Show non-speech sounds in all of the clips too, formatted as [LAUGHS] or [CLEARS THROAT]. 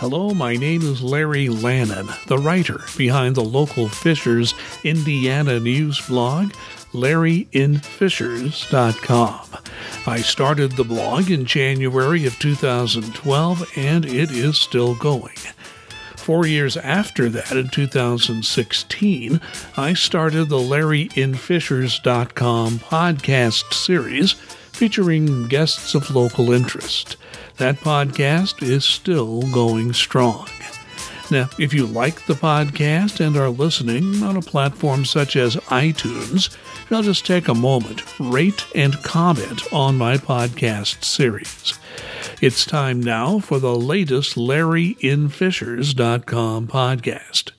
Hello, my name is Larry Lannan, the writer behind the local Fishers Indiana news blog, LarryInFishers.com. I started the blog in January of 2012 and it is still going. Four years after that, in 2016, I started the LarryInFishers.com podcast series featuring guests of local interest. That podcast is still going strong. Now, if you like the podcast and are listening on a platform such as iTunes, I'll just take a moment, rate and comment on my podcast series. It's time now for the latest LarryInFishers.com podcast.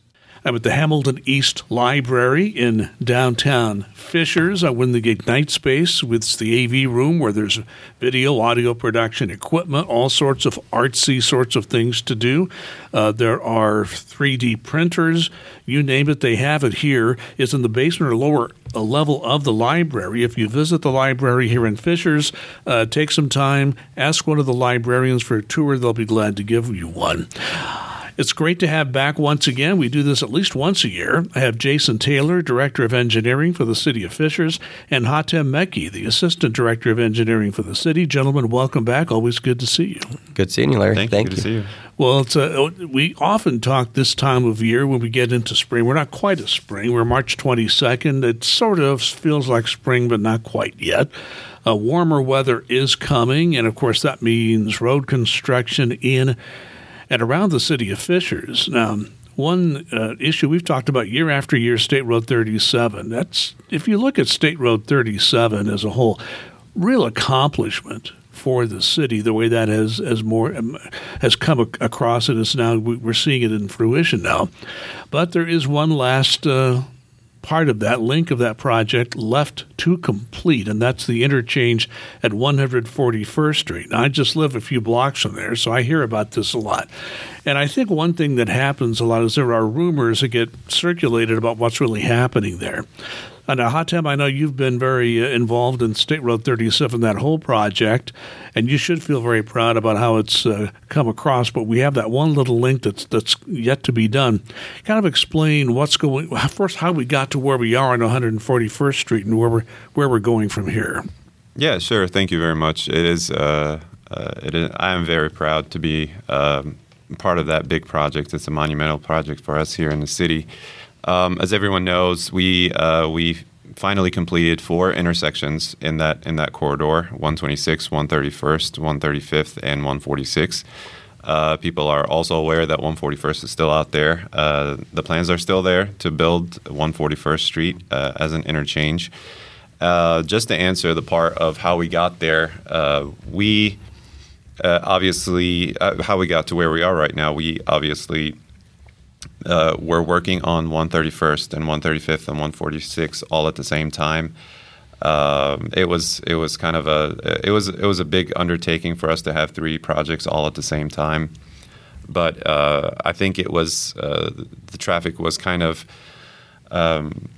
I'm at the Hamilton East Library in downtown Fishers. I'm in the Ignite space with the AV room where there's video, audio production equipment, all sorts of artsy sorts of things to do. Uh, there are 3D printers, you name it, they have it here. It's in the basement or lower uh, level of the library. If you visit the library here in Fishers, uh, take some time, ask one of the librarians for a tour. They'll be glad to give you one. It's great to have back once again. We do this at least once a year. I have Jason Taylor, Director of Engineering for the City of Fishers, and Hatem Mekky, the Assistant Director of Engineering for the city. Gentlemen, welcome back. Always good to see you. Good seeing you, Larry. Thank, Thank you. you. Good to see you. Well, it's a, we often talk this time of year when we get into spring. We're not quite a spring. We're March 22nd. It sort of feels like spring, but not quite yet. Uh, warmer weather is coming, and of course, that means road construction in and around the city of Fishers. Now, one uh, issue we've talked about year after year, State Road 37. That's if you look at State Road 37 as a whole, real accomplishment for the city. The way that has has more um, has come ac- across, and it's now we're seeing it in fruition now. But there is one last. Uh, part of that link of that project left to complete, and that's the interchange at 141st Street. Now, I just live a few blocks from there, so I hear about this a lot. And I think one thing that happens a lot is there are rumors that get circulated about what's really happening there. And now, Hatem, I know you've been very uh, involved in State Road 37, that whole project, and you should feel very proud about how it's uh, come across. But we have that one little link that's that's yet to be done. Kind of explain what's going first, how we got to where we are on 141st Street, and where we're where we're going from here. Yeah, sure. Thank you very much. It is. Uh, uh, it is I am very proud to be um, part of that big project. It's a monumental project for us here in the city. Um, as everyone knows, we uh, we finally completed four intersections in that in that corridor: 126, 131st, 135th, and 146. Uh, people are also aware that 141st is still out there. Uh, the plans are still there to build 141st Street uh, as an interchange. Uh, just to answer the part of how we got there, uh, we obviously how we got to where we are right now. We obviously uh, we're working on 131st and 135th and 146 all at the same time. Um, it was it was kind of a it was it was a big undertaking for us to have three projects all at the same time, but uh, I think it was uh, the traffic was kind of um,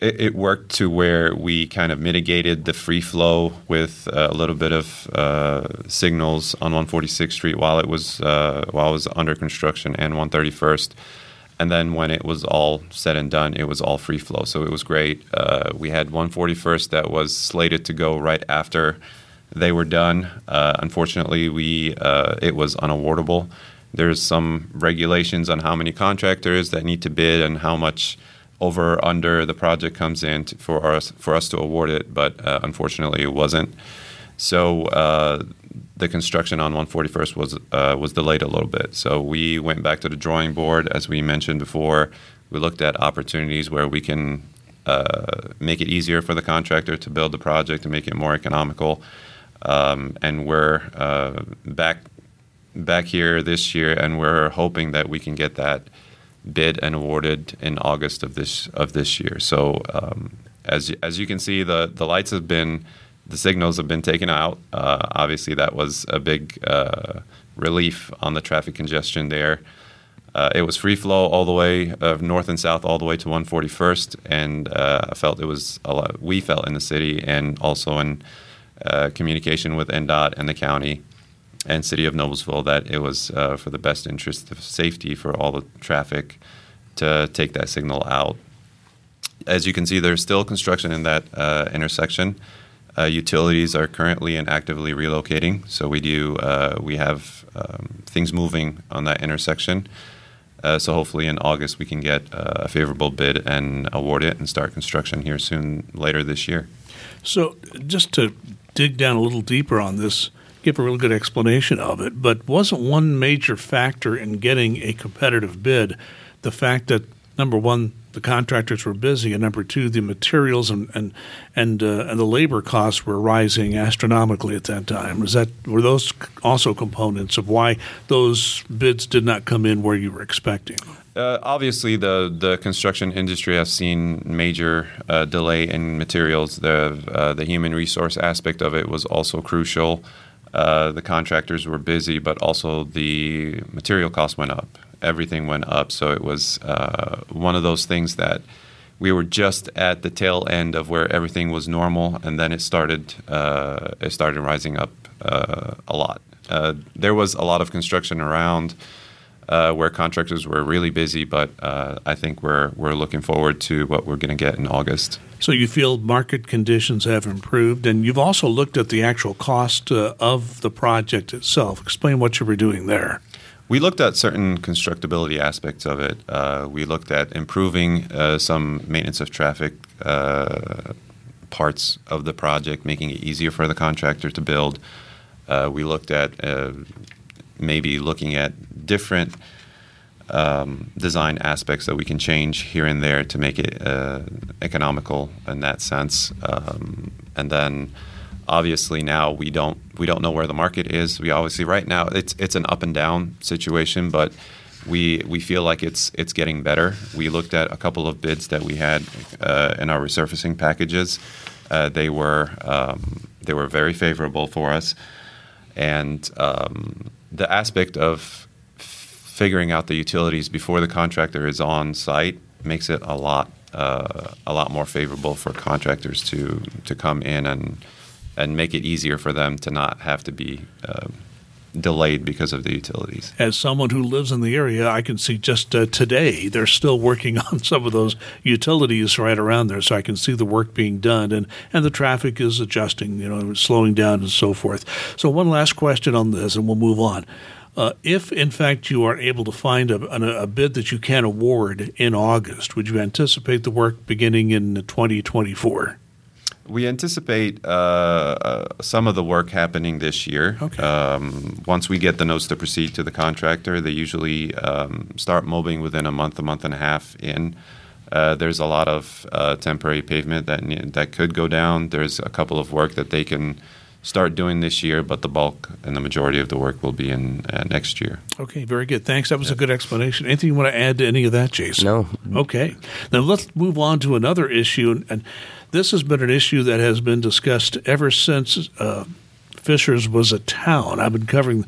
it, it, worked to where we kind of mitigated the free flow with a little bit of uh, signals on 146th Street while it was uh, while it was under construction and 131st and then when it was all said and done, it was all free flow. So it was great. Uh, we had 141st that was slated to go right after they were done. Uh, unfortunately, we uh, it was unawardable. There's some regulations on how many contractors that need to bid and how much over or under the project comes in for us for us to award it. But uh, unfortunately, it wasn't. So uh, the construction on 141st was uh, was delayed a little bit. So we went back to the drawing board, as we mentioned before. We looked at opportunities where we can uh, make it easier for the contractor to build the project and make it more economical. Um, and we're uh, back back here this year, and we're hoping that we can get that bid and awarded in August of this of this year. So um, as as you can see, the the lights have been the signals have been taken out. Uh, obviously, that was a big uh, relief on the traffic congestion there. Uh, it was free flow all the way uh, north and south, all the way to 141st, and uh, I felt it was a lot. We felt in the city and also in uh, communication with INDOT and the county and City of Noblesville that it was uh, for the best interest of safety for all the traffic to take that signal out. As you can see, there's still construction in that intersection. Uh, utilities are currently and actively relocating, so we do uh, we have um, things moving on that intersection. Uh, so hopefully in August we can get uh, a favorable bid and award it and start construction here soon later this year. So just to dig down a little deeper on this, give a real good explanation of it, but wasn't one major factor in getting a competitive bid the fact that number one the contractors were busy, and number two, the materials and and and, uh, and the labor costs were rising astronomically at that time. Was that were those also components of why those bids did not come in where you were expecting? Uh, obviously, the the construction industry has seen major uh, delay in materials. The uh, the human resource aspect of it was also crucial. Uh, the contractors were busy, but also the material costs went up everything went up. So it was uh, one of those things that we were just at the tail end of where everything was normal, and then it started uh, it started rising up uh, a lot. Uh, there was a lot of construction around. Uh, where contractors were really busy, but uh, I think we're we're looking forward to what we're going to get in August. So you feel market conditions have improved, and you've also looked at the actual cost of the project itself. Explain what you were doing there. We looked at certain constructability aspects of it. Uh, we looked at improving uh, some maintenance of traffic uh, parts of the project, making it easier for the contractor to build. Uh, we looked at uh, maybe looking at different um, design aspects that we can change here and there to make it uh, economical in that sense. Um, and then obviously now we don't we don't know where the market is. We obviously right now it's it's an up and down situation, but we we feel like it's it's getting better. We looked at a couple of bids that we had uh, in our resurfacing packages. Uh, they were um, they were very favorable for us, and um, the aspect of figuring out the utilities before the contractor is on site makes it a lot uh, a lot more favorable for contractors to to come in and and make it easier for them to not have to be uh, delayed because of the utilities. As someone who lives in the area, I can see just uh, today they're still working [LAUGHS] on some of those utilities right around there, so I can see the work being done, and and the traffic is adjusting, you know, slowing down and so forth. So one last question on this, and we'll move on. Uh, if in fact you are able to find a, a, bid that you can award in August, would you anticipate the work beginning in 2024? We anticipate uh, uh, some of the work happening this year. Okay. Um, once we get the notes to proceed to the contractor, they usually um, start mobbing within a month, a month and a half in. Uh, there's a lot of uh, temporary pavement that that could go down. There's a couple of work that they can start doing this year, but the bulk and the majority of the work will be in uh, next year. Okay, very good. Thanks. That was yeah. a good explanation. Anything you want to add to any of that, Jason? No. Okay. Now let's move on to another issue, and this has been an issue that has been discussed ever since uh, Fishers was a town. I've been covering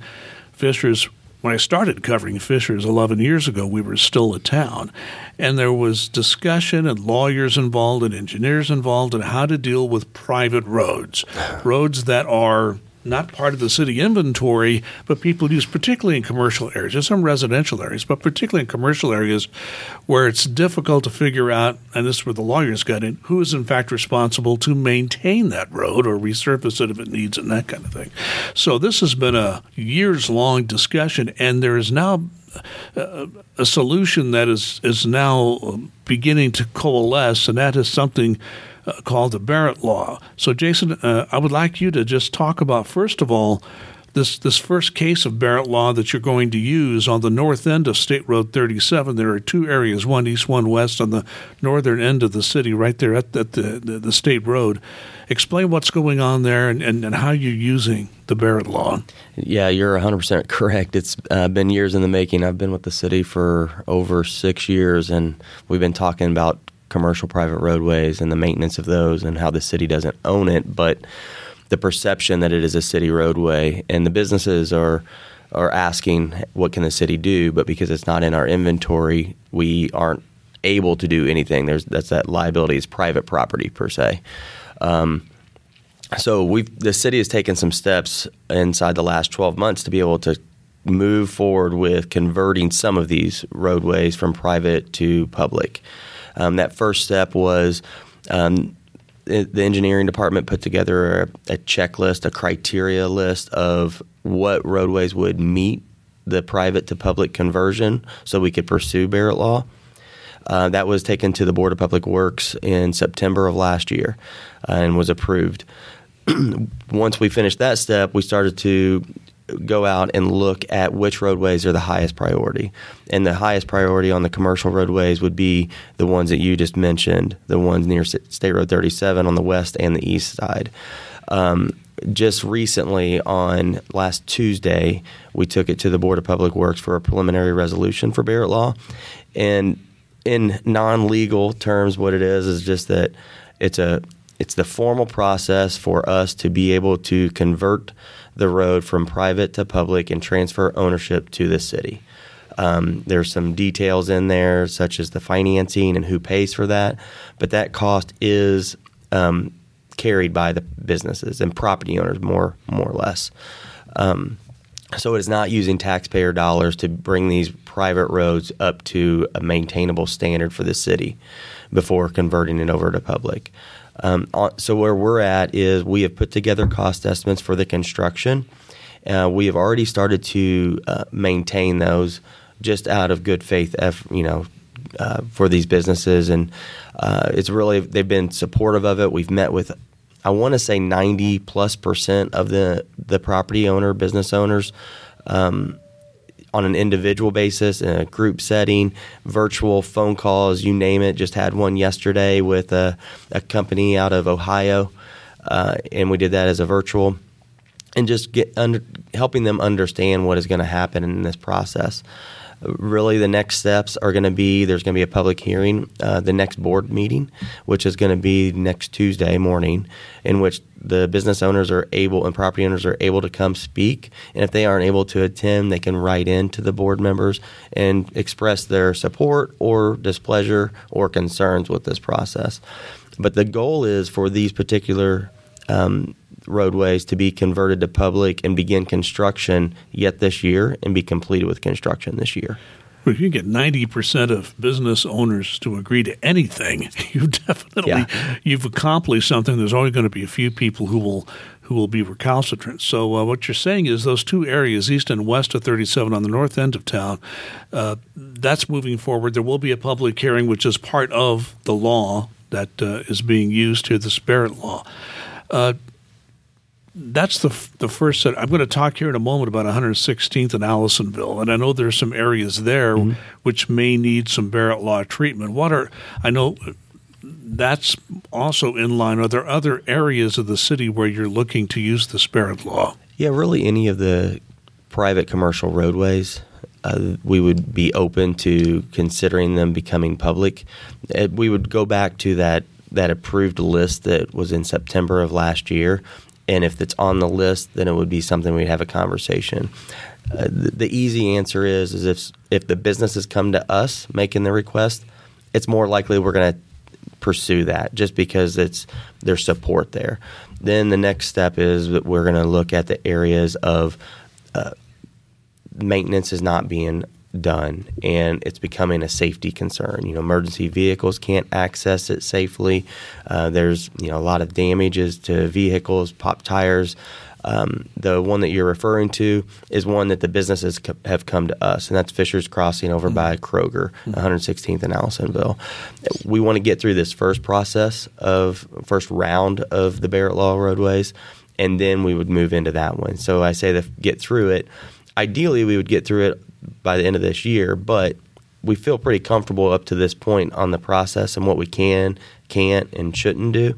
Fishers when I started covering Fishers 11 years ago, we were still a town. And there was discussion and lawyers involved and engineers involved in how to deal with private roads, roads that are not part of the city inventory, but people use particularly in commercial areas. There's some residential areas, but particularly in commercial areas where it's difficult to figure out, and this is where the lawyers got in, who is in fact responsible to maintain that road or resurface it if it needs and that kind of thing. So this has been a years long discussion, and there is now a, a solution that is is now um, beginning to coalesce, and that is something called the Barrett Law. So, Jason, uh, I would like you to just talk about, first of all, this, this first case of Barrett Law that you're going to use on the north end of State Road 37. There are two areas, one east, one west, on the northern end of the city, right there at, at the, the, the, State Road. Explain what's going on there and, and, and how you're using the Barrett Law. Yeah, you're 100% correct. It's uh, been years in the making. I've been with the city for over six years, and we've been talking about commercial private roadways and the maintenance of those and how the city doesn't own it, but the perception that it is a city roadway and the businesses are are asking what can the city do, but because it's not in our inventory, we aren't able to do anything. There's that's that liability is private property per se. Um, so we've the city has taken some steps inside the last 12 months to be able to move forward with converting some of these roadways from private to public. Um, that first step was um, the engineering department put together a, a, checklist, a criteria list of what roadways would meet the private to public conversion so we could pursue Barrett Law. Uh, that was taken to the Board of Public Works in September of last year uh, and was approved. [CLEARS THROAT] Once we finished that step, we started to go out and look at which roadways are the highest priority. And the highest priority on the commercial roadways would be the ones that you just mentioned, the ones near State Road 37 on the west and the east side. Um, just recently, on last Tuesday, we took it to the Board of Public Works for a preliminary resolution for Barrett Law. And in non legal terms, what it is is just that it's a it's the formal process for us to be able to convert the road from private to public and transfer ownership to the city. Um, there's some details in there, such as the financing and who pays for that, but that cost is um, carried by the businesses and property owners, more more or less. Um, so it is not using taxpayer dollars to bring these private roads up to a maintainable standard for the city before converting it over to public. Um, so where we're at is we have put together cost estimates for the construction. Uh, we have already started to uh, maintain those just out of good faith, you know, uh, for these businesses, and uh, it's really they've been supportive of it. We've met with, I want to say, ninety plus percent of the the property owner, business owners. Um, on an individual basis in a group setting, virtual phone calls, you name it. Just had one yesterday with a, a company out of Ohio, uh, and we did that as a virtual, and just get under, helping them understand what is going to happen in this process really the next steps are going to be there's going to be a public hearing uh, the next board meeting which is going to be next tuesday morning in which the business owners are able and property owners are able to come speak. And if they aren't able to attend they can write in to the board members and express their support or displeasure or concerns with this process. But the goal is for these particular um, roadways to be converted to public and begin construction yet this year and be completed with construction this year. Well, if you get 90% of business owners to agree to anything, [LAUGHS] you definitely yeah. you've accomplished something. There's only going to be a few people who will who will be recalcitrant. So uh, what you're saying is those two areas, east and west of 37 on the north end of town, uh, that's moving forward. There will be a public hearing, which is part of the law that uh, is being used here, the Barrett Law. That's the the first set. I'm going to talk here in a moment about 116th and Allisonville, and I know there's some areas there mm-hmm. which may need some Barrett Law treatment. What are I know that's also in line. Are there other areas of the city where you're looking to use the Barrett Law? Yeah, really, any of the private commercial roadways. Uh, we would be open to considering them becoming public. Uh, we would go back to that that approved list that was in September of last year and if it's on the list, then it would be something we'd have a conversation. Uh, the, the, easy answer is is if if the businesses come to us making the request, it's more likely we're going to pursue that just because it's their support there. Then the next step is that we're going to look at the areas of uh, maintenance is not being done and it's becoming a safety concern. You know, emergency vehicles can't access it safely. Uh, there's you know a lot of damages to vehicles, pop tires. Um, the one that you're referring to is one that the businesses co- have come to us, and that's Fisher's Crossing over mm-hmm. by Kroger, mm-hmm. 116th and Allisonville. We want to get through this first process of first round of the Barrett Law roadways, and then we would move into that one. So I say that get through it. Ideally, we would get through it by the end of this year, but we feel pretty comfortable up to this point on the process and what we can, can't, and shouldn't do.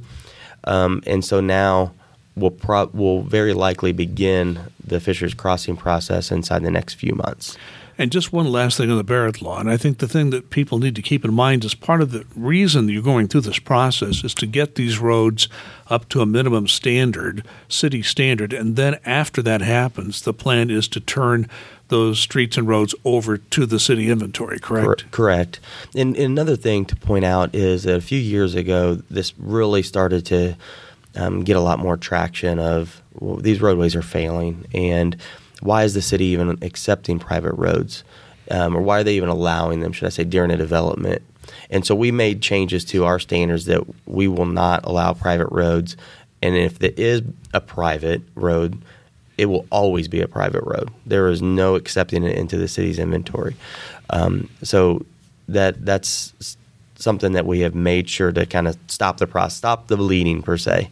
Um, and so now we'll pro- we'll very likely begin the Fisher's Crossing process inside the next few months. And just one last thing on the Barrett Law, and I think the thing that people need to keep in mind is part of the reason you're going through this process is to get these roads up to a minimum standard, city standard, and then after that happens, the plan is to turn those streets and roads over to the city inventory, correct? correct. And, and, another thing to point out is that a few years ago, this really started to um, get a lot more traction of well, these roadways are failing, and why is the city even accepting private roads, um, or why are they even allowing them? Should I say during a development? And so we made changes to our standards that we will not allow private roads, and if it is a private road, it will always be a private road. There is no accepting it into the city's inventory. Um, so that that's something that we have made sure to kind of stop the process, stop the bleeding per se.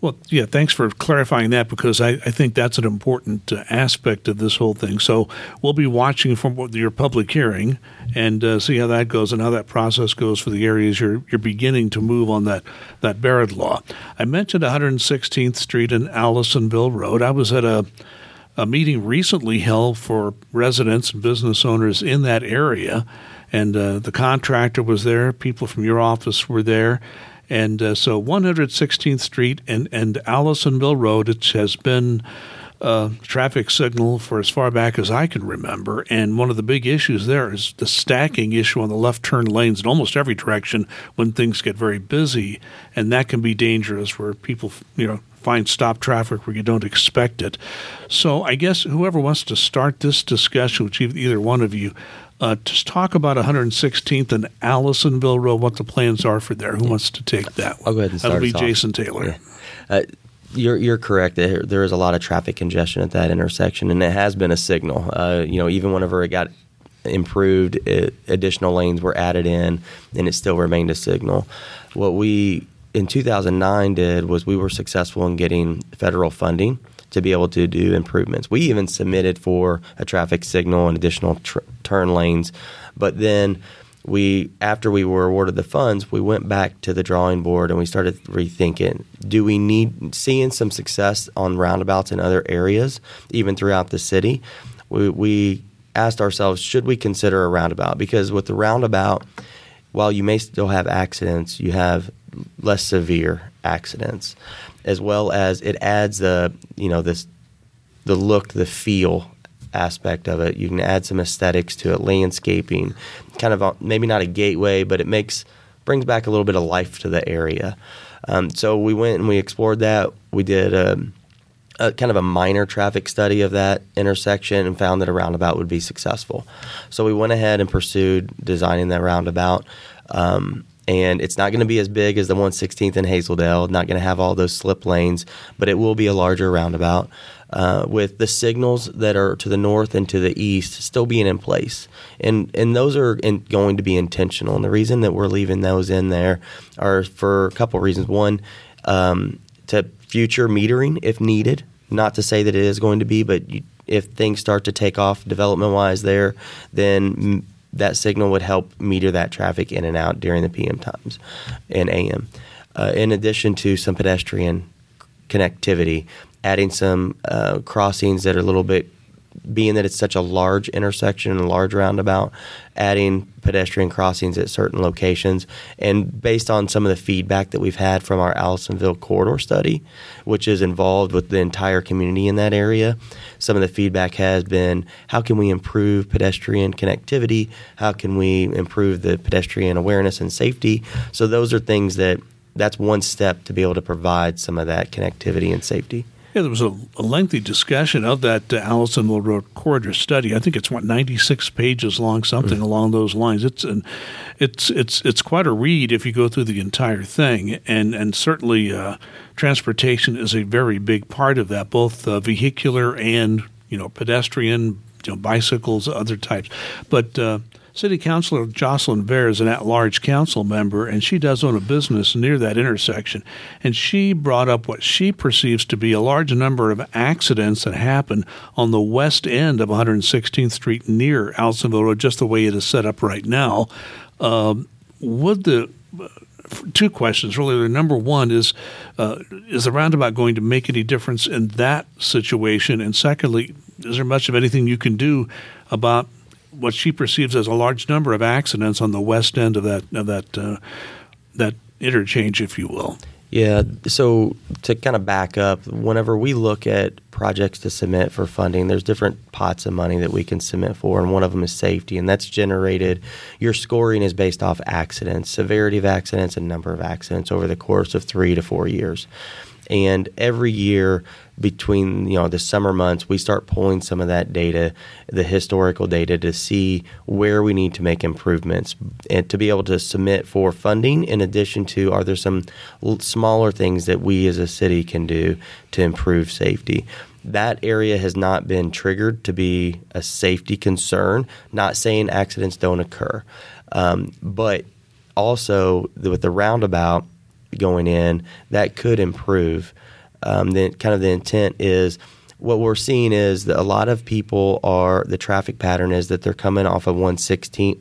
Well, yeah, thanks for clarifying that because I, I think that's an important uh, aspect of this whole thing. So we'll be watching from your public hearing and uh, see how that goes and how that process goes for the areas you're you're beginning to move on that that Barrett law. I mentioned 116th Street and Allisonville Road. I was at a a meeting recently held for residents and business owners in that area, and uh, the contractor was there. People from your office were there, and uh, so 116th Street and, and Allisonville Road, it has been a traffic signal for as far back as I can remember. And one of the big issues there is the stacking issue on the left turn lanes in almost every direction when things get very busy. And that can be dangerous where people, you know, find stop traffic where you don't expect it. So I guess whoever wants to start this discussion, which either one of you, uh, just talk about 116th and Allisonville Road, what the plans are for there. Who yeah. wants to take that one? I'll go ahead and start That'll be Jason Taylor. Yeah. Uh, you're you're correct. There, is a lot of traffic congestion at that intersection, and it has been a signal. Uh, you know, even whenever it got improved, it, additional lanes were added in, and it still remained a signal. What we in 2009 did was we were successful in getting federal funding to be able to do improvements. We even submitted for a traffic signal and additional tr- turn lanes, but then we after we were awarded the funds, we went back to the drawing board and we started rethinking: Do we need seeing some success on roundabouts in other areas, even throughout the city? We, we asked ourselves, should we consider a roundabout? Because with the roundabout, while you may still have accidents, you have less severe accidents as well as it adds the you know this the look, the feel aspect of it. You can add some aesthetics to it, landscaping, kind of a, maybe not a gateway, but it makes brings back a little bit of life to the area. Um, so we went and we explored that. We did a, a, kind of a minor traffic study of that intersection and found that a roundabout would be successful. So we went ahead and pursued designing that roundabout. Um, and it's not going to be as big as the 116th in Hazel Dell. Not going to have all those slip lanes, but it will be a larger roundabout uh, with the signals that are to the north and to the east still being in place, and and those are in, going to be intentional. And the reason that we're leaving those in there are for a couple of reasons. One, um, to future metering if needed. Not to say that it is going to be, but you, if things start to take off development wise there, then that signal would help meter that traffic in and out during the PM times and AM. Uh, in addition to some pedestrian connectivity, adding some uh, crossings that are a little bit being that it's such a large intersection and a large roundabout, adding pedestrian crossings at certain locations. And based on some of the feedback that we've had from our Allisonville corridor study, which is involved with the entire community in that area, some of the feedback has been how can we improve pedestrian connectivity? How can we improve the pedestrian awareness and safety? So, those are things that that's one step to be able to provide some of that connectivity and safety. Yeah, there was a, a lengthy discussion of that uh, Allisonville Road corridor study. I think it's what ninety six pages long, something mm. along those lines. It's an, it's it's it's quite a read if you go through the entire thing, and and certainly uh, transportation is a very big part of that, both uh, vehicular and you know pedestrian, you know bicycles, other types. But uh, City Councilor Jocelyn Vare is an at large council member, and she does own a business near that intersection. And she brought up what she perceives to be a large number of accidents that happen on the west end of 116th Street near Allisonville Road, just the way it is set up right now. Um, would the two questions really. Number one is uh, is the roundabout going to make any difference in that situation? And secondly, is there much of anything you can do about what she perceives as a large number of accidents on the west end of that of that uh, that interchange, if you will. Yeah. So to kind of back up, whenever we look at projects to submit for funding, there's different pots of money that we can submit for, and one of them is safety, and that's generated. Your scoring is based off accidents, severity of accidents, and number of accidents over the course of three to four years. And every year between you know the summer months, we start pulling some of that data, the historical data, to see where we need to make improvements and to be able to submit for funding. In addition to, are there some smaller things that we as a city can do to improve safety? That area has not been triggered to be a safety concern. Not saying accidents don't occur, um, but also with the roundabout going in, that could improve. Um, then, kind of the intent is what we're seeing is that a lot of people are the traffic pattern is that they're coming off of 116th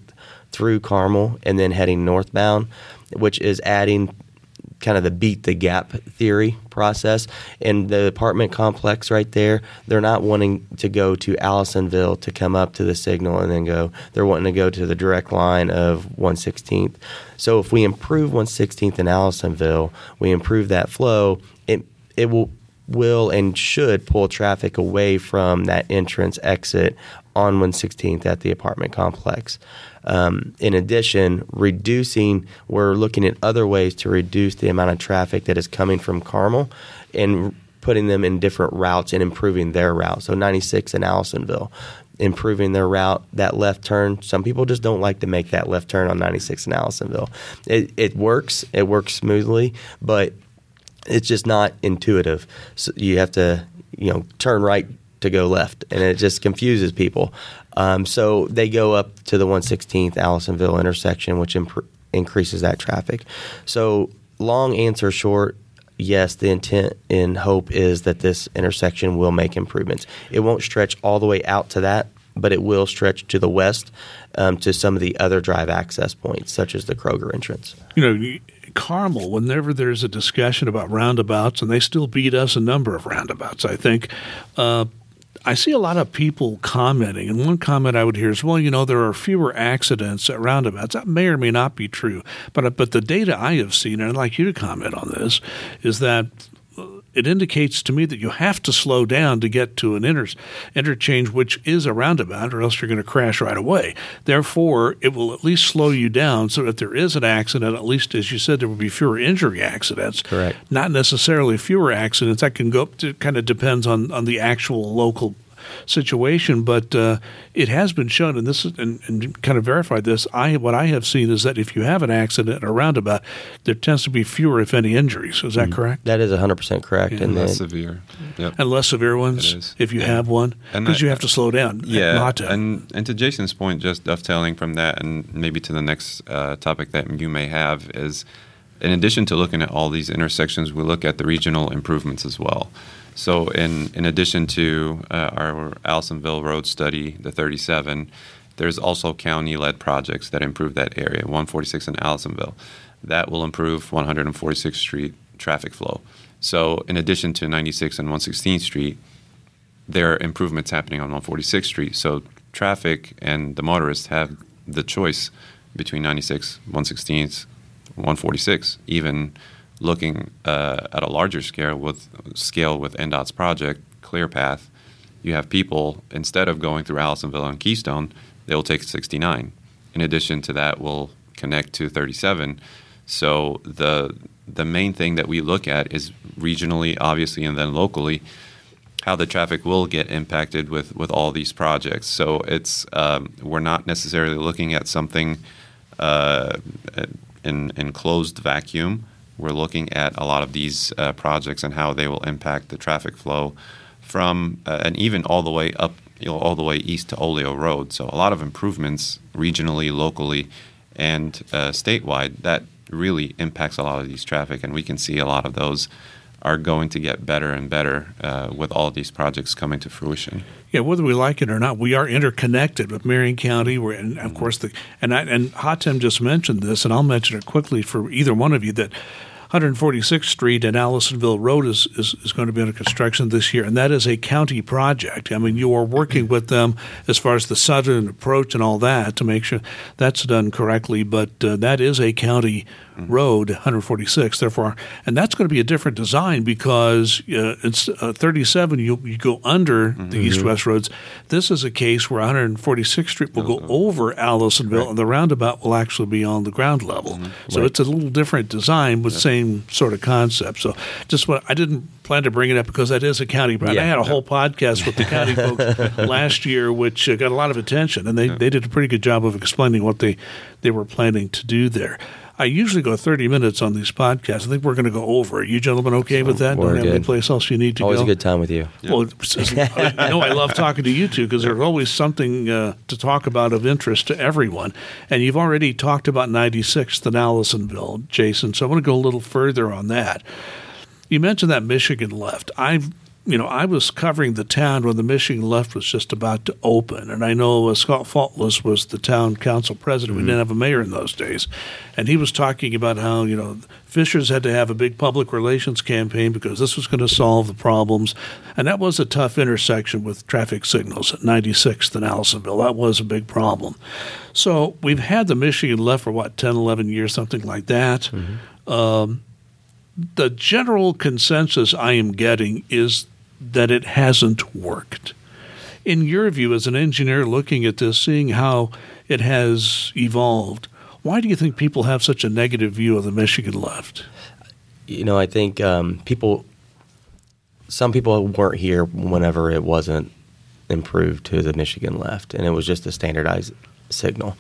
through Carmel and then heading northbound, which is adding kind of the beat the gap theory process. In the apartment complex right there, they're not wanting to go to Allisonville to come up to the signal and then go. They're wanting to go to the direct line of 116th. So if we improve 116th in Allisonville, we improve that flow. It will will and should pull traffic away from that entrance exit on 116th at the apartment complex. Um, in addition, reducing, we're looking at other ways to reduce the amount of traffic that is coming from Carmel and putting them in different routes and improving their route. So 96 in Allisonville, improving their route, that left turn. Some people just don't like to make that left turn on 96 in Allisonville. It, it works, it works smoothly, but it's just not intuitive. So you have to, you know, turn right to go left, and it just confuses people. Um, so they go up to the 116th Allisonville intersection, which imp- increases that traffic. So long answer short, yes, the intent and hope is that this intersection will make improvements. It won't stretch all the way out to that, but it will stretch to the west um, to some of the other drive access points, such as the Kroger entrance. You know, Carmel, whenever there's a discussion about roundabouts, and they still beat us a number of roundabouts, I think. Uh, I see a lot of people commenting, and one comment I would hear is, "Well, you know, there are fewer accidents at roundabouts." That may or may not be true, but but the data I have seen, and I'd like you to comment on this, is that it indicates to me that you have to slow down to get to an inter- interchange, which is a roundabout, or else you're going to crash right away. Therefore, it will at least slow you down so that if there is an accident, at least as you said, there will be fewer injury accidents. Correct. Not necessarily fewer accidents. That can go. It kind of depends on on the actual local situation, but uh, it has been shown, and this is, and, and, kind of verified this. I what I have seen is that if you have an accident or roundabout, there tends to be fewer, if any, injuries. Is that mm correct? That is 100 percent correct, yeah, and less severe. Yep. And less severe ones if you yeah. have one, because you have to slow down. Yeah, not to. and and to Jason's point, just dovetailing from that, and maybe to the next uh, topic that you may have is. In addition to looking at all these intersections, we look at the regional improvements as well. So, in, in addition to uh, our Allisonville Road study, the 37, there's also county led projects that improve that area, 146 in Allisonville. That will improve 146th Street traffic flow. So, in addition to 96 and 116th Street, there are improvements happening on 146th Street. So, traffic and the motorists have the choice between 96, 116th, 146, even looking uh, at a larger scale with scale with INDOT's project ClearPath, you have people instead of going through Allisonville and Keystone, they will take 69. In addition to that, we'll connect to 37. So the the main thing that we look at is regionally, obviously, and then locally, how the traffic will get impacted with with all these projects. So it's um, we're not necessarily looking at something uh, in in closed vacuum we're looking at a lot of these uh, projects and how they will impact the traffic flow from uh, and even all the way up, you know, all the way east to Olio Road. So a lot of improvements regionally, locally, and uh, statewide that really impacts a lot of these traffic, and we can see a lot of those are going to get better and better uh, with all these projects coming to fruition. Yeah, whether we like it or not, we are interconnected with Marion County. We're, and of mm-hmm. course, the and I, and Hatem just mentioned this, and I'll mention it quickly for either one of you that 146th Street and Allisonville Road is, is, is, going to be under construction this year, and that is a county project. I mean, you are working with them as far as the southern approach and all that to make sure that's done correctly, but uh, that is a county mm-hmm. road, 146. Therefore, and that's going to be a different design because uh, it's uh, 37. You you go under mm-hmm. the east-west roads. This is a case where 146th Street will go over Allisonville, right. and the roundabout will actually be on the ground level. Mm-hmm. So right. it's a little different design, but yeah. same sort of concept. So just what I didn't plan to bring it up because that is a county. Yeah. I had a whole podcast with the county [LAUGHS] folks last year, which uh, got a lot of attention, and they, yeah. they did a pretty good job of explaining what they they were planning to do there. I usually go 30 minutes on these podcasts. I think we're going to go over. Are you gentlemen okay with that? We're Don't have any place else you need to always go? Always a good time with you. Yeah. Well, I know I love talking to you two because there's always something uh, to talk about of interest to everyone. And you've already talked about 96th and Allisonville, Jason, so I want to go a little further on that. You mentioned that Michigan left. I've you know, I was covering the town when the Michigan left was just about to open, and I know uh, Scott Faultless was the town council president. Mm-hmm. We didn't have a mayor in those days, and he was talking about how you know Fishers had to have a big public relations campaign because this was going to solve the problems, and that was a tough intersection with traffic signals at 96th and Allisonville. That was a big problem. So we've had the Michigan left for what 10, 11 years, something like that. Mm-hmm. Um, the general consensus I am getting is that it hasn't worked. In your view, as an engineer looking at this, seeing how it has evolved, why do you think people have such a negative view of the Michigan left? You know, I think um, people, some people weren't here whenever it wasn't improved to the Michigan left, and it was just a standardized signal.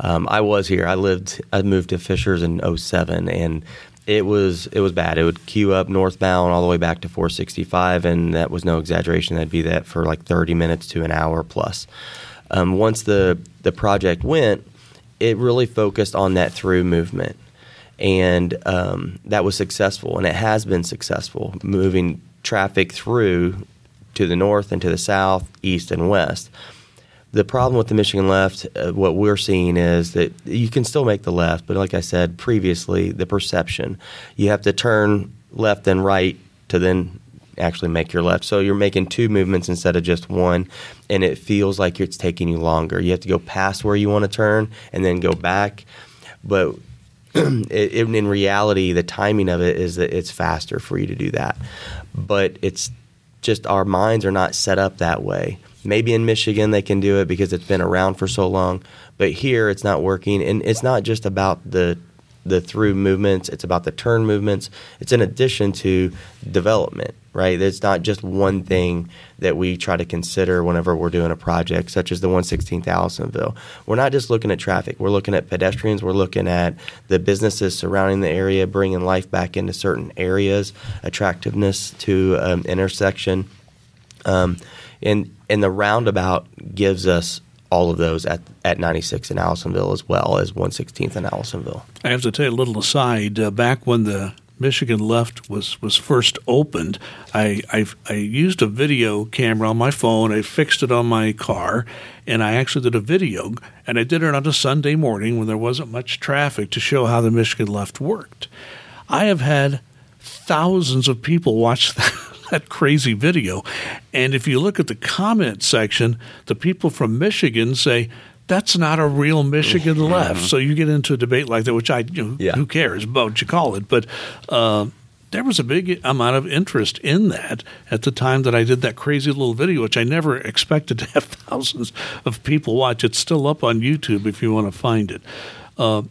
Um, I was here. I lived. I moved to Fishers in 07, and it was it was bad. It would queue up northbound all the way back to 465, and that was no exaggeration. That'd be that for like 30 minutes to an hour plus. Um, once the the project went, it really focused on that through movement, and um, that was successful, and it has been successful moving traffic through to the north and to the south, east and west. The problem with the Michigan left, uh, what we're seeing is that you can still make the left, but like I said previously, the perception. You have to turn left and right to then actually make your left. So you're making two movements instead of just one, and it feels like it's taking you longer. You have to go past where you want to turn and then go back. But [CLEARS THROAT] it, in reality, the timing of it is that it's faster for you to do that. But it's just our minds are not set up that way. Maybe in Michigan they can do it because it's been around for so long, but here it's not working. And it's not just about the the through movements; it's about the turn movements. It's in addition to development, right? It's not just one thing that we try to consider whenever we're doing a project, such as the 116th Allisonville. We're not just looking at traffic; we're looking at pedestrians. We're looking at the businesses surrounding the area, bringing life back into certain areas, attractiveness to um, intersection. Um, and and the roundabout gives us all of those at, at 96 in Allisonville as well as 116th in Allisonville. I have to tell you a little aside. Uh, back when the Michigan Left was, was first opened, I, I, I used a video camera on my phone. I fixed it on my car, and I actually did a video. And I did it on a Sunday morning when there wasn't much traffic to show how the Michigan Left worked. I have had thousands of people watch [LAUGHS] that that crazy video. And if you look at the comment section, the people from Michigan say, that's not a real Michigan mm-hmm. left. So you get into a debate like that, which I, you know, yeah. who cares about what you call it? But uh, there was a big amount of interest in that at the time that I did that crazy little video, which I never expected to have [LAUGHS] thousands of people watch. It's still up on YouTube if you want to find it. Uh,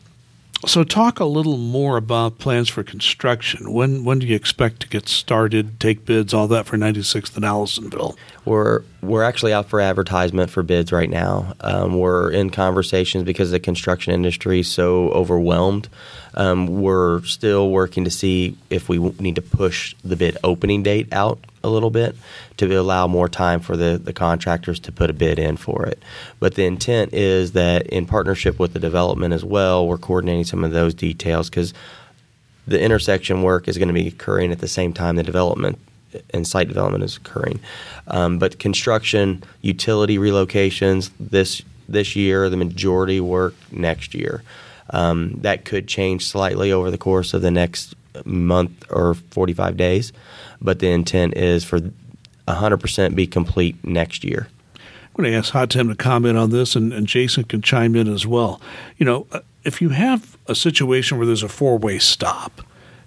so, talk a little more about plans for construction. When when do you expect to get started, take bids, all that for 96th and Allisonville? We're we're actually out for advertisement for bids right now. Um, we're in conversations because the construction industry is so overwhelmed. Um, we're still working to see if we need to push the bid opening date out a little bit to allow more time for the, the contractors to put a bid in for it. But the intent is that in partnership with the development as well, we're coordinating some of those details because the intersection work is going to be occurring at the same time the development and site development is occurring. Um, but construction, utility relocations this this year, the majority work next year. Um, that could change slightly over the course of the next month or 45 days, but the intent is for 100% be complete next year. I'm going to ask Hatem to comment on this, and, and Jason can chime in as well. You know, uh, if you have a situation where there's a four way stop,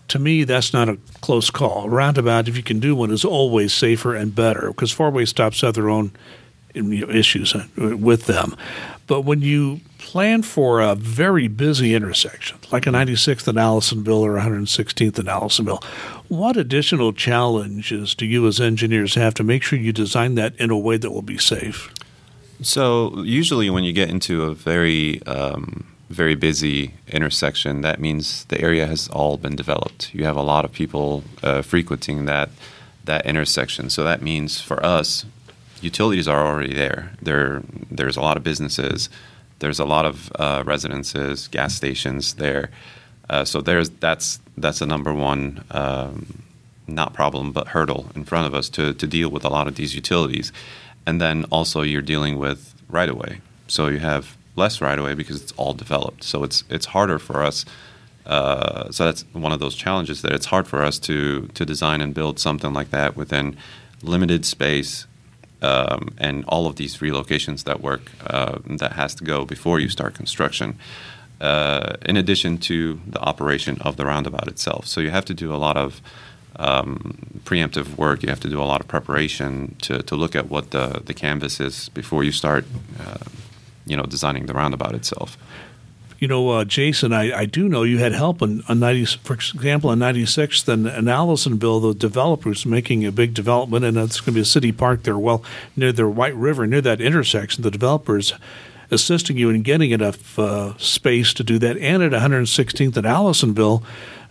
to me, that's not a close call. Roundabout, if you can do one, is always safer and better because four way stops have their own issues uh, with them. But when you plan for a very busy intersection, like a 96th and Allisonville or 116th and Allisonville, what additional challenges do you as engineers have to make sure you design that in a way that will be safe? So, usually when you get into a very um, very busy intersection, that means the area has all been developed. You have a lot of people uh, frequenting that that intersection. So that means for us, utilities are already there. There, there's a lot of businesses. There's a lot of uh, residences, gas stations there. Uh, so there's that's that's a number one um, not problem but hurdle in front of us to to deal with a lot of these utilities, and then also you're dealing with right of way. So you have less right away because it's all developed. So it's it's harder for us. Uh, so that's one of those challenges that it's hard for us to to design and build something like that within limited space um, and all of these relocations that work uh, that has to go before you start construction. Uh, in addition to the operation of the roundabout itself, so you have to do a lot of um, preemptive work. You have to do a lot of preparation to, to look at what the, the canvas is before you start uh, you know designing the roundabout itself. You know, uh, Jason, I, I do know you had help on, on 90, for example, on 96th and, and Allisonville, the developers making a big development, and it's going to be a city park there, well, near the White River, near that intersection. The developers assisting you in getting enough uh, space to do that. And at 116th and Allisonville,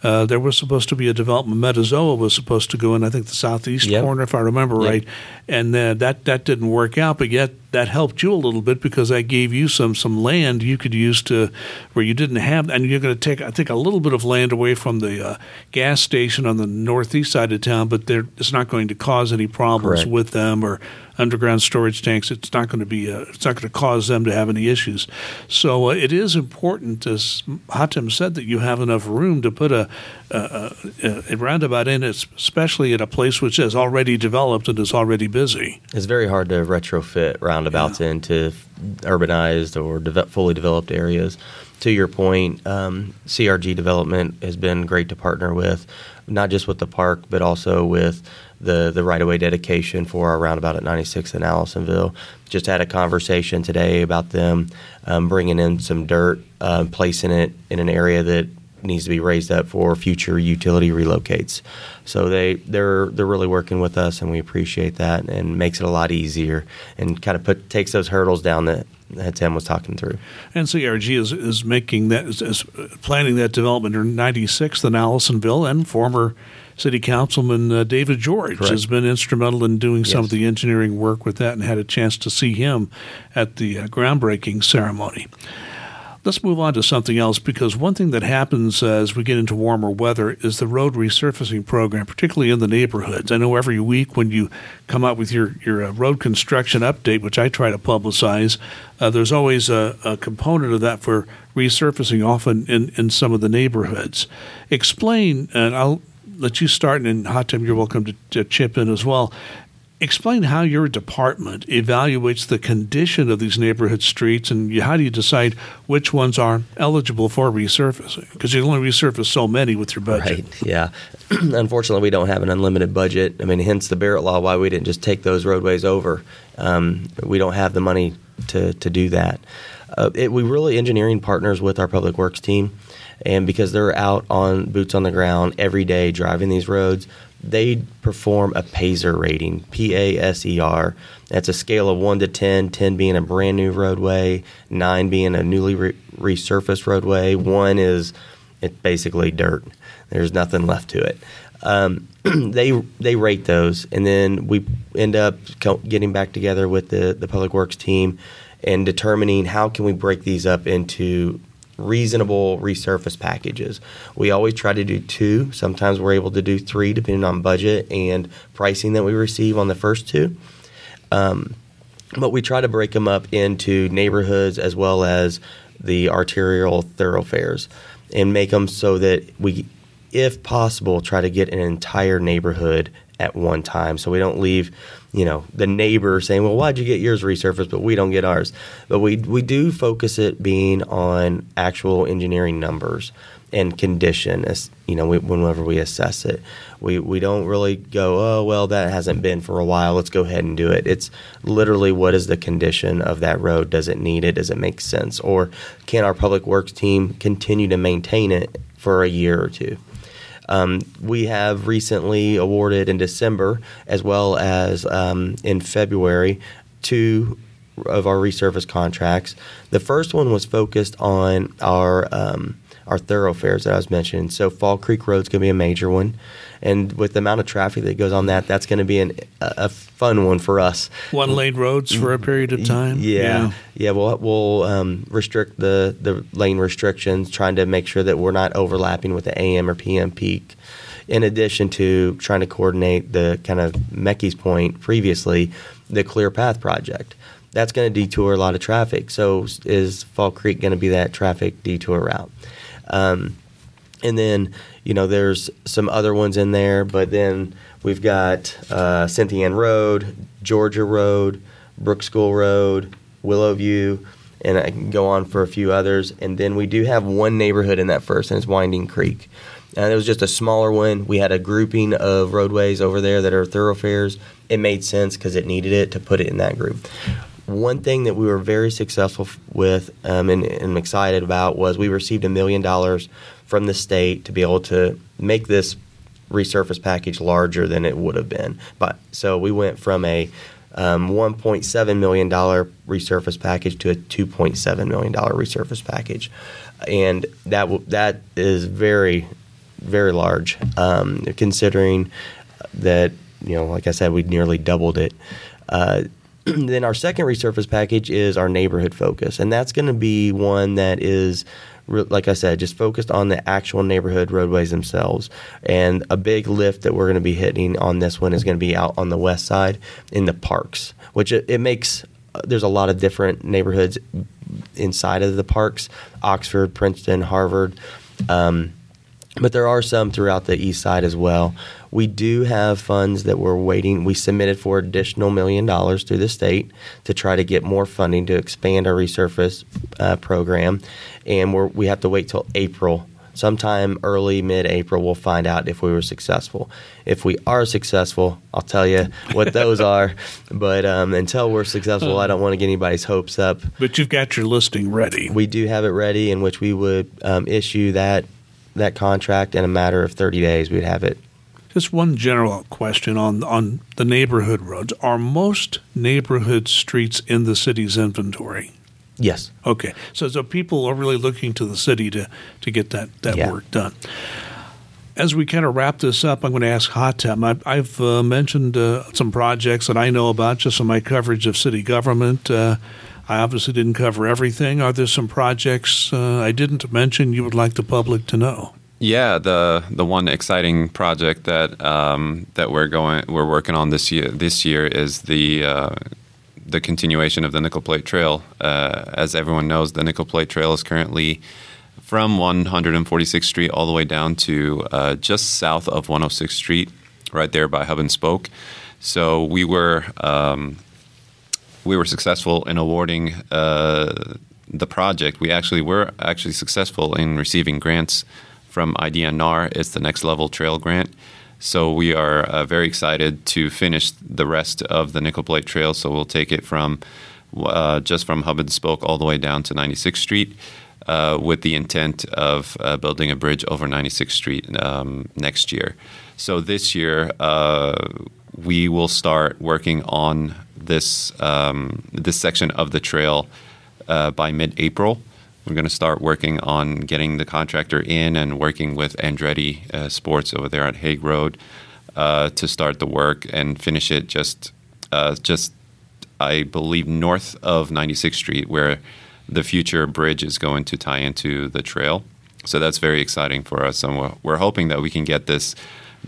uh, there was supposed to be a development. Metazoa was supposed to go in, I think, the southeast yep. corner, if I remember yep. right, and uh, that that didn't work out. But yet that helped you a little bit because that gave you some some land you could use to where you didn't have, and you're going to take I think a little bit of land away from the uh, gas station on the northeast side of town, but it's not going to cause any problems Correct. with them or underground storage tanks. It's not going to be uh, it's not going to cause them to have any issues. So uh, it is important, as Hatem said, that you have enough room to put a, a, a, a roundabout in, especially at a place which is already developed and is already busy. It's very hard to retrofit roundabouts yeah. into urbanized or de- fully developed areas. To your point, um, CRG development has been great to partner with, not just with the park, but also with the the right of way dedication for our roundabout at 96 in Allisonville. Just had a conversation today about them um, bringing in some dirt, uh, placing it in an area that needs to be raised up for future utility relocates. So they they're they're really working with us, and we appreciate that, and makes it a lot easier, and kind of put takes those hurdles down that that Tim was talking through. And CRG is is making that is, is planning that development in 96th in Allisonville, and former City Councilman uh, David George Correct. has been instrumental in doing yes. some of the engineering work with that, and had a chance to see him at the uh, groundbreaking ceremony. Let's move on to something else because one thing that happens as we get into warmer weather is the road resurfacing program, particularly in the neighborhoods. I know every week when you come out with your, your uh, road construction update, which I try to publicize, uh, there's always a, a, component of that for resurfacing, often in, in some of the neighborhoods. Explain, and I'll let you start, and Hatem, you're welcome to, to chip in as well. Explain how your department evaluates the condition of these neighborhood streets and how do you decide which ones are eligible for resurfacing? Because you only resurface so many with your budget. Right, yeah. [CLEARS THROAT] Unfortunately, we don't have an unlimited budget. I mean, hence the Barrett Law, why we didn't just take those roadways over. Um, we don't have the money to, to do that. Uh, it, we really engineering partners with our public works team and because they're out on boots on the ground every day driving these roads, they perform a PASER rating, P A S E R. That's a scale of 1 to 10, 10 being a brand new roadway, 9 being a newly re- resurfaced roadway, 1 is it's basically dirt. There's nothing left to it. Um, [CLEARS THROAT] they they rate those, and then we end up co- getting back together with the, the public works team and determining how can we break these up into reasonable resurface packages. We always try to do two. Sometimes we're able to do three, depending on budget and pricing that we receive on the first two. Um, but we try to break them up into neighborhoods as well as the arterial thoroughfares and make them so that we, if possible, try to get an entire neighborhood at one time, so we don't leave you know the neighbor saying, "Well, why'd you get yours resurfaced, but we don't get ours?" But we we do focus it being on actual engineering numbers and condition as you know we, whenever we assess it. We we don't really go oh well that hasn't been for a while. Let's go ahead and do it. It's literally what is the condition of that road? Does it need it? Does it make sense? Or can our public works team continue to maintain it for a year or two um, we have recently awarded in December as well as um, in February two of our resurface contracts. The first one was focused on our um, our thoroughfares that I was mentioning. So Fall Creek Road's going to be a major one, and with the amount of traffic that goes on that, that's going to be an, a, a, fun one for us. One lane roads for a period of time. Yeah, yeah. yeah we'll we'll um, restrict the the lane restrictions, trying to make sure that we're not overlapping with the AM or PM peak. In addition to trying to coordinate the kind of Mekky's point previously, the Clear Path project that's going to detour a lot of traffic. So is Fall Creek going to be that traffic detour route? Um, and then you know there's some other ones in there, but then we've got uh, Cyntheanne Road, Georgia Road, Brooks School Road, Willowview, and I can go on for a few others. And then we do have one neighborhood in that first, and it's Winding Creek. And it was just a smaller one. We had a grouping of roadways over there that are thoroughfares. It made sense because it needed it to put it in that group. One thing that we were very successful with um, and, and I'm excited about was we received a million dollars from the state to be able to make this resurface package larger than it would have been. But so we went from a um, $1.7 million resurface package to a $2.7 million resurface package. And that that is very, very large, um, considering that, you know, like I said, we nearly doubled it. Uh, [CLEARS THROAT] then our second resurface package is our neighborhood focus, and that's going to be one that is like I said, just focused on the actual neighborhood roadways themselves. And a big lift that we're going to be hitting on this one is going to be out on the west side in the parks, which it, it makes uh, there's a lot of different neighborhoods inside of the parks Oxford, Princeton, Harvard. Um, but there are some throughout the east side as well. We do have funds that we're waiting. We submitted for additional million dollars through the state to try to get more funding to expand our resurface uh, program, and we we have to wait till April. Sometime early mid April, we'll find out if we were successful. If we are successful, I'll tell you what those [LAUGHS] are. But um, until we're successful, I don't want to get anybody's hopes up. But you've got your listing ready. We do have it ready, in which we would um, issue that that contract in a matter of 30 days. We'd have it. Just one general question on on the neighborhood roads. Are most neighborhood streets in the city's inventory? Yes. Okay. So, so people are really looking to the city to, to get that, that yeah. work done. As we kind of wrap this up, I'm going to ask Hatem. I've, I've uh, mentioned uh, some projects that I know about just in my coverage of city government. Uh, I obviously didn't cover everything. Are there some projects uh, I didn't mention you would like the public to know? Yeah, the the one exciting project that um, that we're going we're working on this year this year is the uh, the continuation of the Nickel Plate Trail. Uh, as everyone knows, the Nickel Plate Trail is currently from 146th Street all the way down to uh, just south of 106th Street, right there by Hub and Spoke. So we were um, we were successful in awarding uh, the project. We actually were actually successful in receiving grants from IDNR. It's the Next Level Trail Grant. So we are uh, very excited to finish the rest of the Nickel Plate Trail. So we'll take it from uh, just from Hub and Spoke all the way down to 96th Street. Uh, with the intent of uh, building a bridge over 96th Street um, next year. So this year, uh, we will start working on this um, this section of the trail uh, by mid-April. We're going to start working on getting the contractor in and working with Andretti uh, Sports over there at Hague Road uh, to start the work and finish it just uh, just I believe north of 96th Street where the future bridge is going to tie into the trail. So that's very exciting for us, and we're, we're hoping that we can get this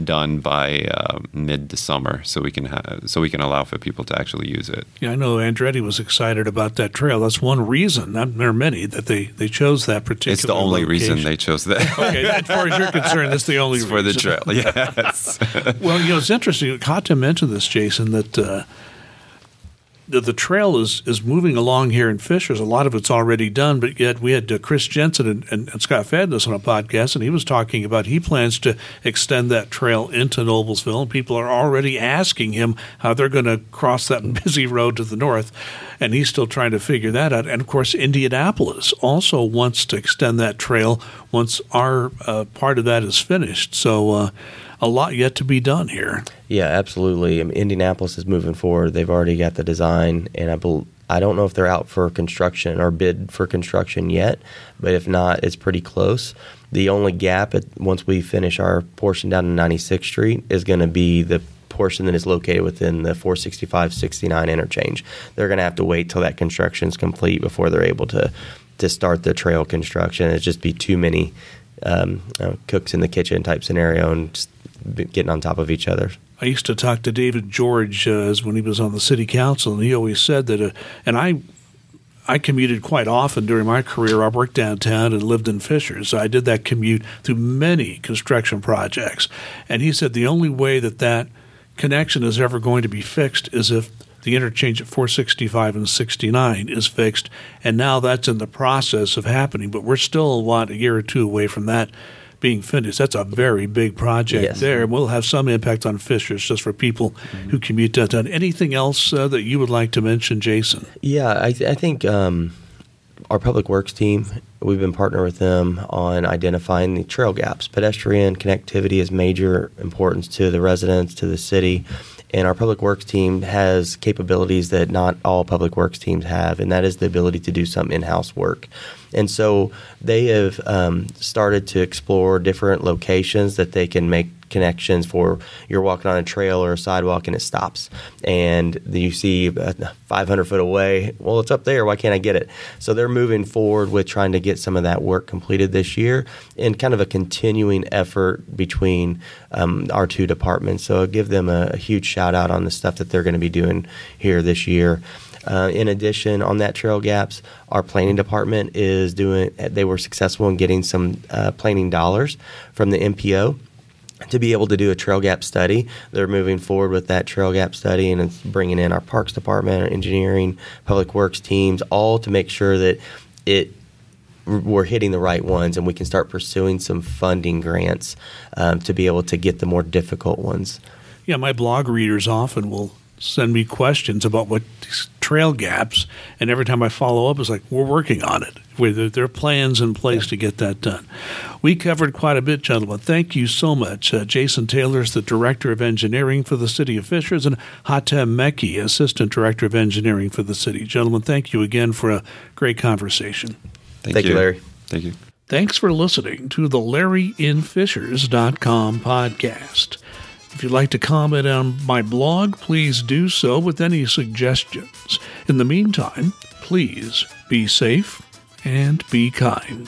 done by uh, mid to summer, so we can ha- so we can allow for people to actually use it. Yeah, I know Andretti was excited about that trail. That's one reason. Not, there are many that they, they chose that particular. It's the only location. reason they chose that. [LAUGHS] okay, as far as you're concerned, that's the only for the trail. [LAUGHS] Yes. Well, you know, it's interesting. Kata mentioned this, Jason, that uh, the, the trail is, is moving along here in Fishers. A lot of it's already done, but yet we had uh, Chris Jensen and, and, and Scott Fadness on a podcast, and he was talking about he plans to extend that trail into Noblesville, and people are already asking him how they're going to cross that [LAUGHS] busy road to the north, and he's still trying to figure that out. And of course, Indianapolis also wants to extend that trail once our uh, part of that is finished. So. Uh, a lot yet to be done here. Yeah, absolutely. I mean, Indianapolis is moving forward. They've already got the design, and I bel I don't know if they're out for construction or bid for construction yet, but if not, it's pretty close. The only gap at, once we finish our portion down to 96th Street is going to be the portion that is located within the 465 69 interchange. They're going to have to wait till that construction is complete before they're able to to start the trail construction. It'd just be too many um, uh, cooks in the kitchen type scenario and getting on top of each other. I used to talk to David George uh, when he was on the city council, and he always said that. Uh, and I, I commuted quite often during my career. I worked downtown and lived in Fishers. I did that commute through many construction projects, and he said the only way that that connection is ever going to be fixed is if the interchange at 465 and 69 is fixed, and now that's in the process of happening. But we're still a lot, a year or two away from that being finished. That's a very big project Yes. there. We'll have some impact on Fishers just for people who commute downtown. Anything else uh, that you would like to mention, Jason? Yeah, I, th- I think um, our public works team, we've been partnering with them on identifying the trail gaps. Pedestrian connectivity is major importance to the residents, to the city. And our public works team has capabilities that not all public works teams have, and that is the ability to do some in house work. And so they have um, started to explore different locations that they can make connections for you're walking on a trail or a sidewalk and it stops and you see uh, 500 foot away well it's up there. Why can't i get it? So they're moving forward with trying to get some of that work completed this year and kind of a continuing effort between um, our two departments. So I'll give them a, a huge shout out on the stuff that they're going to be doing here this year. Uh, in addition, on that trail gaps, our planning department is doing. They were successful in getting some uh, planning dollars from the MPO to be able to do a trail gap study. They're moving forward with that trail gap study and it's bringing in our parks department, our engineering, public works teams, all to make sure that it we're hitting the right ones and we can start pursuing some funding grants um, to be able to get the more difficult ones. Yeah, my blog readers often will send me questions about what these trail gaps, and every time I follow up, it's like we're working on it. Where there, there are plans in place to get that done. We covered quite a bit, gentlemen. Thank you so much. Uh, Jason Taylor is the director of engineering for the city of Fishers, and Hatem Mekky, assistant director of engineering for the city. Gentlemen, thank you again for a great conversation. Thank, Thank you, Larry. Thank you. Thanks for listening to the LarryInFishers.com podcast. If you'd like to comment on my blog, please do so with any suggestions. In the meantime, please be safe and be kind.